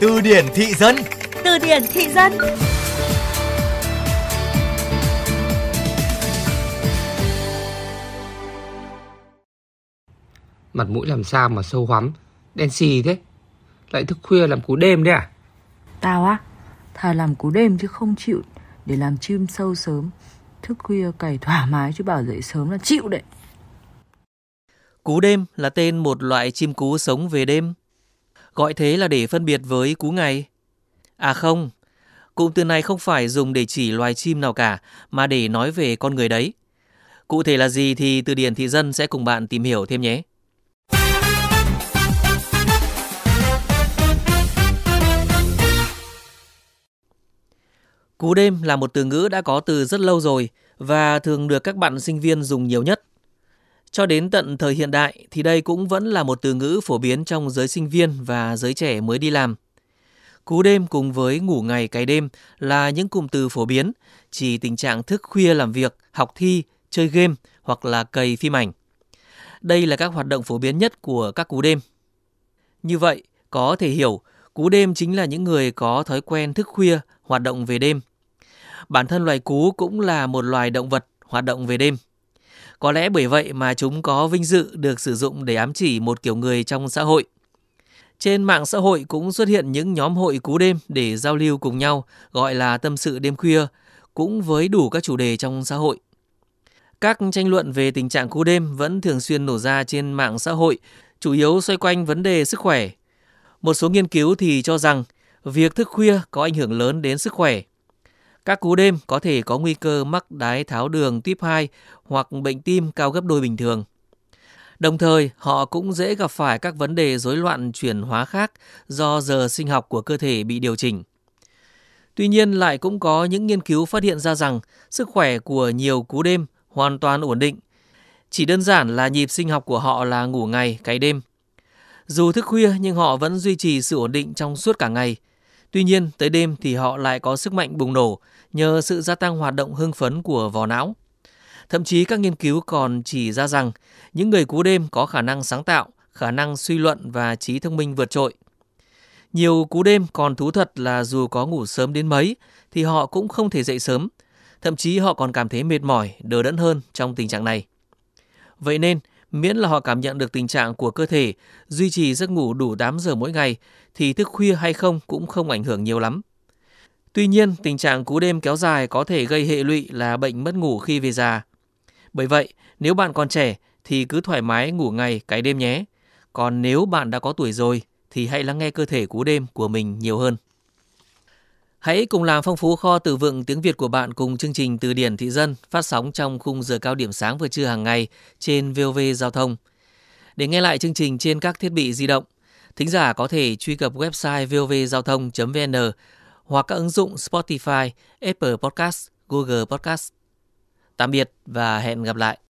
Từ điển thị dân. Từ điển thị dân. Mặt mũi làm sao mà sâu hoắm. Đen xì thế. Lại thức khuya làm cú đêm đấy à? Tao á Thà làm cú đêm chứ không chịu Để làm chim sâu sớm. Thức khuya cày thoải mái chứ bảo dậy sớm là chịu đấy. Cú đêm là tên một loại chim cú sống về đêm. Gọi thế là để phân biệt với cú ngày. À không, cụm từ này không phải dùng để chỉ loài chim nào cả, mà để nói về con người đấy. Cụ thể là gì thì từ điển thị dân sẽ cùng bạn tìm hiểu thêm nhé. Cú đêm là một từ ngữ đã có từ rất lâu rồi và thường được các bạn sinh viên dùng nhiều nhất. Cho đến tận thời hiện đại thì đây cũng vẫn là một từ ngữ phổ biến trong giới sinh viên và giới trẻ mới đi làm. Cú đêm cùng với ngủ ngày cái đêm là những cụm từ phổ biến, chỉ tình trạng thức khuya làm việc, học thi, chơi game hoặc là cày phim ảnh. Đây là các hoạt động phổ biến nhất của các cú đêm. Như vậy, có thể hiểu, cú đêm chính là những người có thói quen thức khuya, hoạt động về đêm. Bản thân loài cú cũng là một loài động vật hoạt động về đêm. Có lẽ bởi vậy mà chúng có vinh dự được sử dụng để ám chỉ một kiểu người trong xã hội. Trên mạng xã hội cũng xuất hiện những nhóm hội cú đêm để giao lưu cùng nhau, gọi là tâm sự đêm khuya, cũng với đủ các chủ đề trong xã hội. Các tranh luận về tình trạng cú đêm vẫn thường xuyên nổ ra trên mạng xã hội, chủ yếu xoay quanh vấn đề sức khỏe. Một số nghiên cứu thì cho rằng việc thức khuya có ảnh hưởng lớn đến sức khỏe. Các cú đêm có thể có nguy cơ mắc đái tháo đường tuyếp 2 hoặc bệnh tim cao gấp đôi bình thường. Đồng thời, họ cũng dễ gặp phải các vấn đề rối loạn chuyển hóa khác do giờ sinh học của cơ thể bị điều chỉnh. Tuy nhiên lại cũng có những nghiên cứu phát hiện ra rằng sức khỏe của nhiều cú đêm hoàn toàn ổn định. Chỉ đơn giản là nhịp sinh học của họ là ngủ ngày, cái đêm. Dù thức khuya nhưng họ vẫn duy trì sự ổn định trong suốt cả ngày. Tuy nhiên, tới đêm thì họ lại có sức mạnh bùng nổ nhờ sự gia tăng hoạt động hưng phấn của vỏ não. Thậm chí các nghiên cứu còn chỉ ra rằng những người cú đêm có khả năng sáng tạo, khả năng suy luận và trí thông minh vượt trội. Nhiều cú đêm còn thú thật là dù có ngủ sớm đến mấy thì họ cũng không thể dậy sớm. Thậm chí họ còn cảm thấy mệt mỏi, đờ đẫn hơn trong tình trạng này. Vậy nên, miễn là họ cảm nhận được tình trạng của cơ thể, duy trì giấc ngủ đủ 8 giờ mỗi ngày thì thức khuya hay không cũng không ảnh hưởng nhiều lắm. Tuy nhiên, tình trạng cú đêm kéo dài có thể gây hệ lụy là bệnh mất ngủ khi về già. Bởi vậy, nếu bạn còn trẻ thì cứ thoải mái ngủ ngày cái đêm nhé. Còn nếu bạn đã có tuổi rồi thì hãy lắng nghe cơ thể cú đêm của mình nhiều hơn. Hãy cùng làm phong phú kho từ vựng tiếng Việt của bạn cùng chương trình Từ điển thị dân phát sóng trong khung giờ cao điểm sáng vừa trưa hàng ngày trên VOV Giao thông. Để nghe lại chương trình trên các thiết bị di động, thính giả có thể truy cập website vovgiao thông.vn hoặc các ứng dụng Spotify, Apple Podcast, Google Podcast. Tạm biệt và hẹn gặp lại.